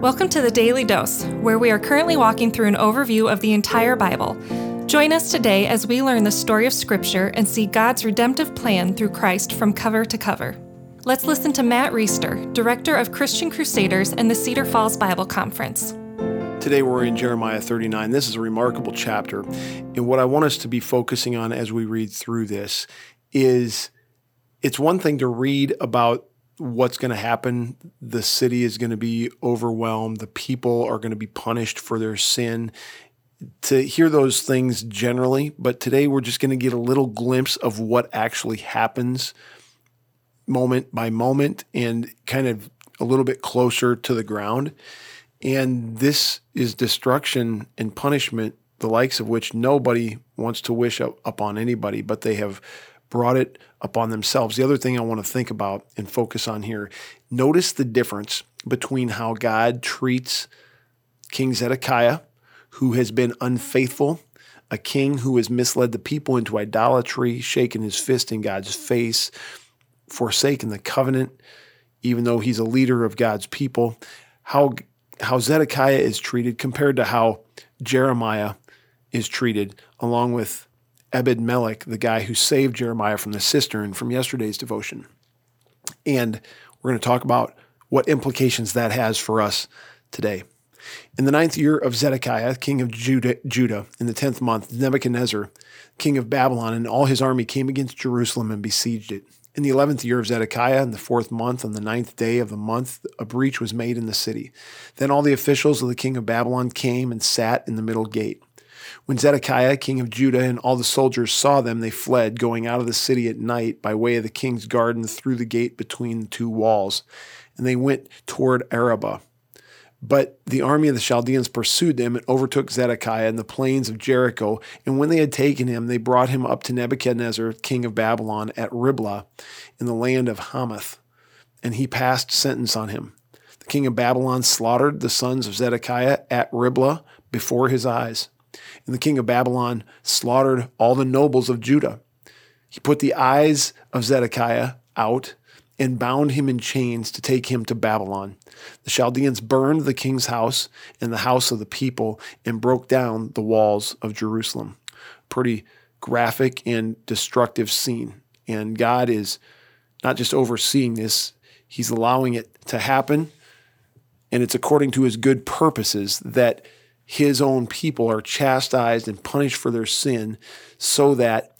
Welcome to the Daily Dose, where we are currently walking through an overview of the entire Bible. Join us today as we learn the story of Scripture and see God's redemptive plan through Christ from cover to cover. Let's listen to Matt Reisetter, Director of Christian Crusaders and the Cedar Falls Bible Conference. Today we're in Jeremiah 39. This is a remarkable chapter. And what I want us to be focusing on as we read through this is it's one thing to read about what's going to happen. The city is going to be overwhelmed. The people are going to be punished for their sin. To hear those things generally, but today we're just going to get a little glimpse of what actually happens moment by moment and kind of a little bit closer to the ground. And this is destruction and punishment, the likes of which nobody wants to wish up upon anybody, but they have brought it upon themselves. The other thing I want to think about and focus on here notice the difference between how God treats King Zedekiah, who has been unfaithful, a king who has misled the people into idolatry, shaken his fist in God's face, forsaken the covenant, even though he's a leader of God's people. How, how Zedekiah is treated compared to how Jeremiah is treated, along with Ebed Melech, the guy who saved Jeremiah from the cistern from yesterday's devotion. And we're going to talk about what implications that has for us today. In the ninth year of Zedekiah, king of Judah, Judah, in the tenth month, Nebuchadnezzar, king of Babylon, and all his army came against Jerusalem and besieged it. In the eleventh year of Zedekiah, in the fourth month, on the ninth day of the month, a breach was made in the city. Then all the officials of the king of Babylon came and sat in the middle gate. When Zedekiah, king of Judah, and all the soldiers saw them, they fled, going out of the city at night by way of the king's garden through the gate between the two walls. And they went toward Arabah. But the army of the Chaldeans pursued them and overtook Zedekiah in the plains of Jericho. And when they had taken him, they brought him up to Nebuchadnezzar, king of Babylon, at Riblah in the land of Hamath. And he passed sentence on him. The king of Babylon slaughtered the sons of Zedekiah at Riblah before his eyes and the king of Babylon slaughtered all the nobles of Judah. He put the eyes of Zedekiah out and bound him in chains to take him to Babylon. The Chaldeans burned the king's house and the house of the people and broke down the walls of Jerusalem. Pretty graphic and destructive scene. And God is not just overseeing this, He's allowing it to happen. And it's according to His good purposes that his own people are chastised and punished for their sin so that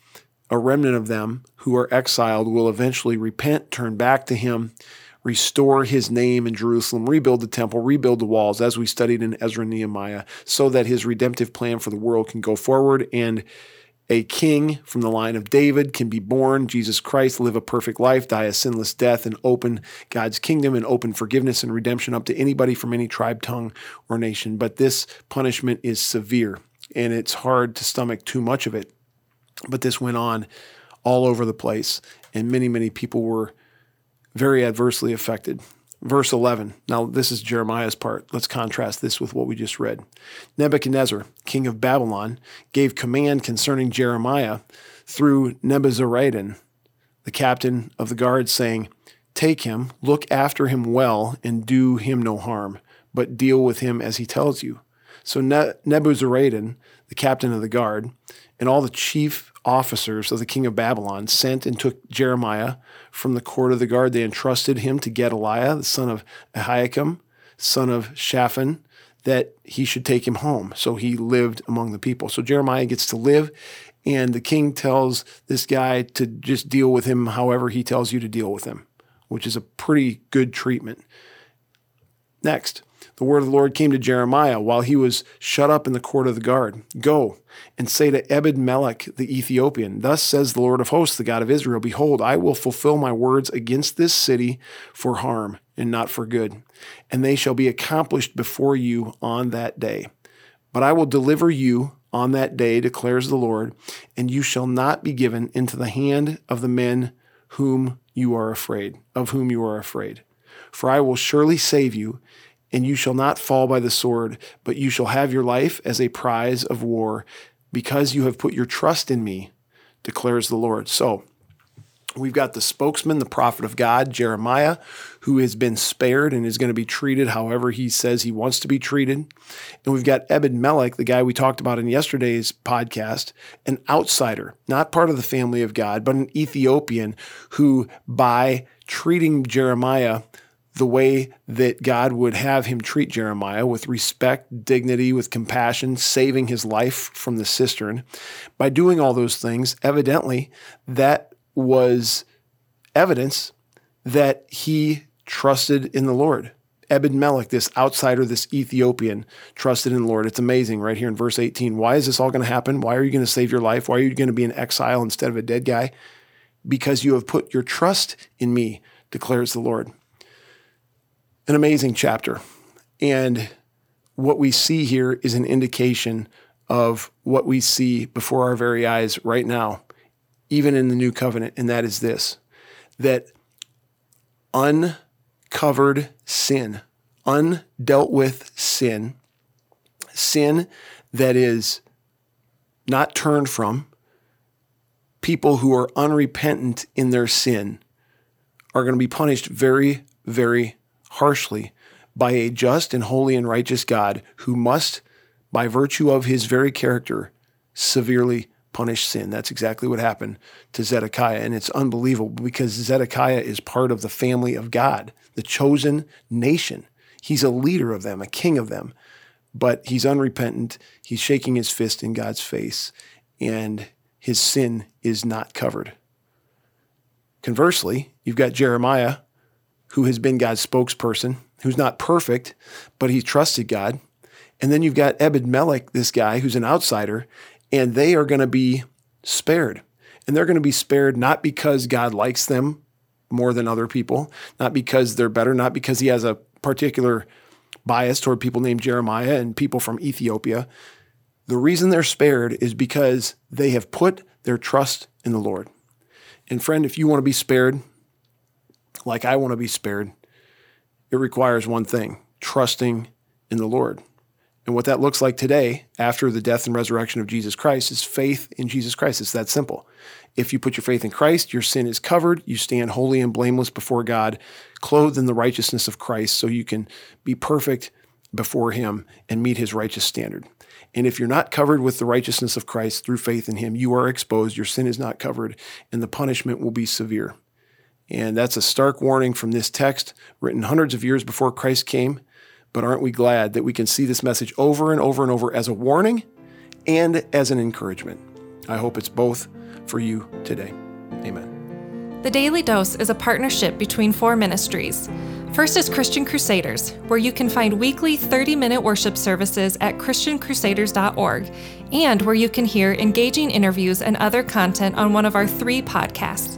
a remnant of them who are exiled will eventually repent, turn back to him, restore his name in Jerusalem, rebuild the temple, rebuild the walls, as we studied in Ezra and Nehemiah, so that his redemptive plan for the world can go forward and a king from the line of David can be born, Jesus Christ, live a perfect life, die a sinless death, and open God's kingdom and open forgiveness and redemption up to anybody from any tribe, tongue, or nation. But this punishment is severe, and it's hard to stomach too much of it. But this went on all over the place, and many, many people were very adversely affected. Verse 11. Now, this is Jeremiah's part. Let's contrast this with what we just read. Nebuchadnezzar, king of Babylon, gave command concerning Jeremiah through Nebuzaradan, the captain of the guard, saying, Take him, look after him well, and do him no harm, but deal with him as he tells you. So Nebuzaradan, the captain of the guard, and all the chief officers of the king of Babylon sent and took Jeremiah from the court of the guard. They entrusted him to Gedaliah, the son of Ahikam, son of Shaphan, that he should take him home. So he lived among the people. So Jeremiah gets to live, and the king tells this guy to just deal with him however he tells you to deal with him, which is a pretty good treatment. Next, the word of the Lord came to Jeremiah while he was shut up in the court of the guard Go and say to Ebed Melech the Ethiopian, Thus says the Lord of hosts, the God of Israel Behold, I will fulfill my words against this city for harm and not for good, and they shall be accomplished before you on that day. But I will deliver you on that day, declares the Lord, and you shall not be given into the hand of the men whom you are afraid, of whom you are afraid. For I will surely save you and you shall not fall by the sword, but you shall have your life as a prize of war, because you have put your trust in me, declares the Lord. So, We've got the spokesman, the prophet of God, Jeremiah, who has been spared and is going to be treated however he says he wants to be treated. And we've got Ebed Melech, the guy we talked about in yesterday's podcast, an outsider, not part of the family of God, but an Ethiopian who, by treating Jeremiah the way that God would have him treat Jeremiah with respect, dignity, with compassion, saving his life from the cistern. By doing all those things, evidently, that was evidence that he trusted in the Lord. Ebed Melech, this outsider, this Ethiopian, trusted in the Lord. It's amazing right here in verse 18. Why is this all going to happen? Why are you going to save your life? Why are you going to be in exile instead of a dead guy? Because you have put your trust in me, declares the Lord an amazing chapter. And what we see here is an indication of what we see before our very eyes right now, even in the new covenant, and that is this that uncovered sin, undealt with sin, sin that is not turned from, people who are unrepentant in their sin are going to be punished very, very harshly by a just and holy and righteous God who must, by virtue of his very character, severely punish sin. That's exactly what happened to Zedekiah. And it's unbelievable because Zedekiah is part of the family of God, the chosen nation. He's a leader of them, a king of them. But he's unrepentant. He's shaking his fist in God's face, and his sin is not covered. Conversely, you've got Jeremiah, who has been God's spokesperson, who's not perfect, but he trusted God. And then you've got Ebed Melech, this guy who's an outsider, and they are going to be spared. And they're going to be spared not because God likes them more than other people, not because they're better, not because he has a particular bias toward people named Jeremiah and people from Ethiopia. The reason they're spared is because they have put their trust in the Lord. And friend, if you want to be spared, like I want to be spared, it requires one thing trusting in the Lord. And what that looks like today, after the death and resurrection of Jesus Christ, is faith in Jesus Christ. It's that simple. If you put your faith in Christ, your sin is covered. You stand holy and blameless before God, clothed in the righteousness of Christ, so you can be perfect before Him and meet His righteous standard. And if you're not covered with the righteousness of Christ through faith in Him, you are exposed. Your sin is not covered, and the punishment will be severe. And that's a stark warning from this text written hundreds of years before Christ came. But aren't we glad that we can see this message over and over and over as a warning and as an encouragement? I hope it's both for you today. Amen. The Daily Dose is a partnership between four ministries. First is Christian Crusaders, where you can find weekly 30 minute worship services at ChristianCrusaders.org, and where you can hear engaging interviews and other content on one of our three podcasts.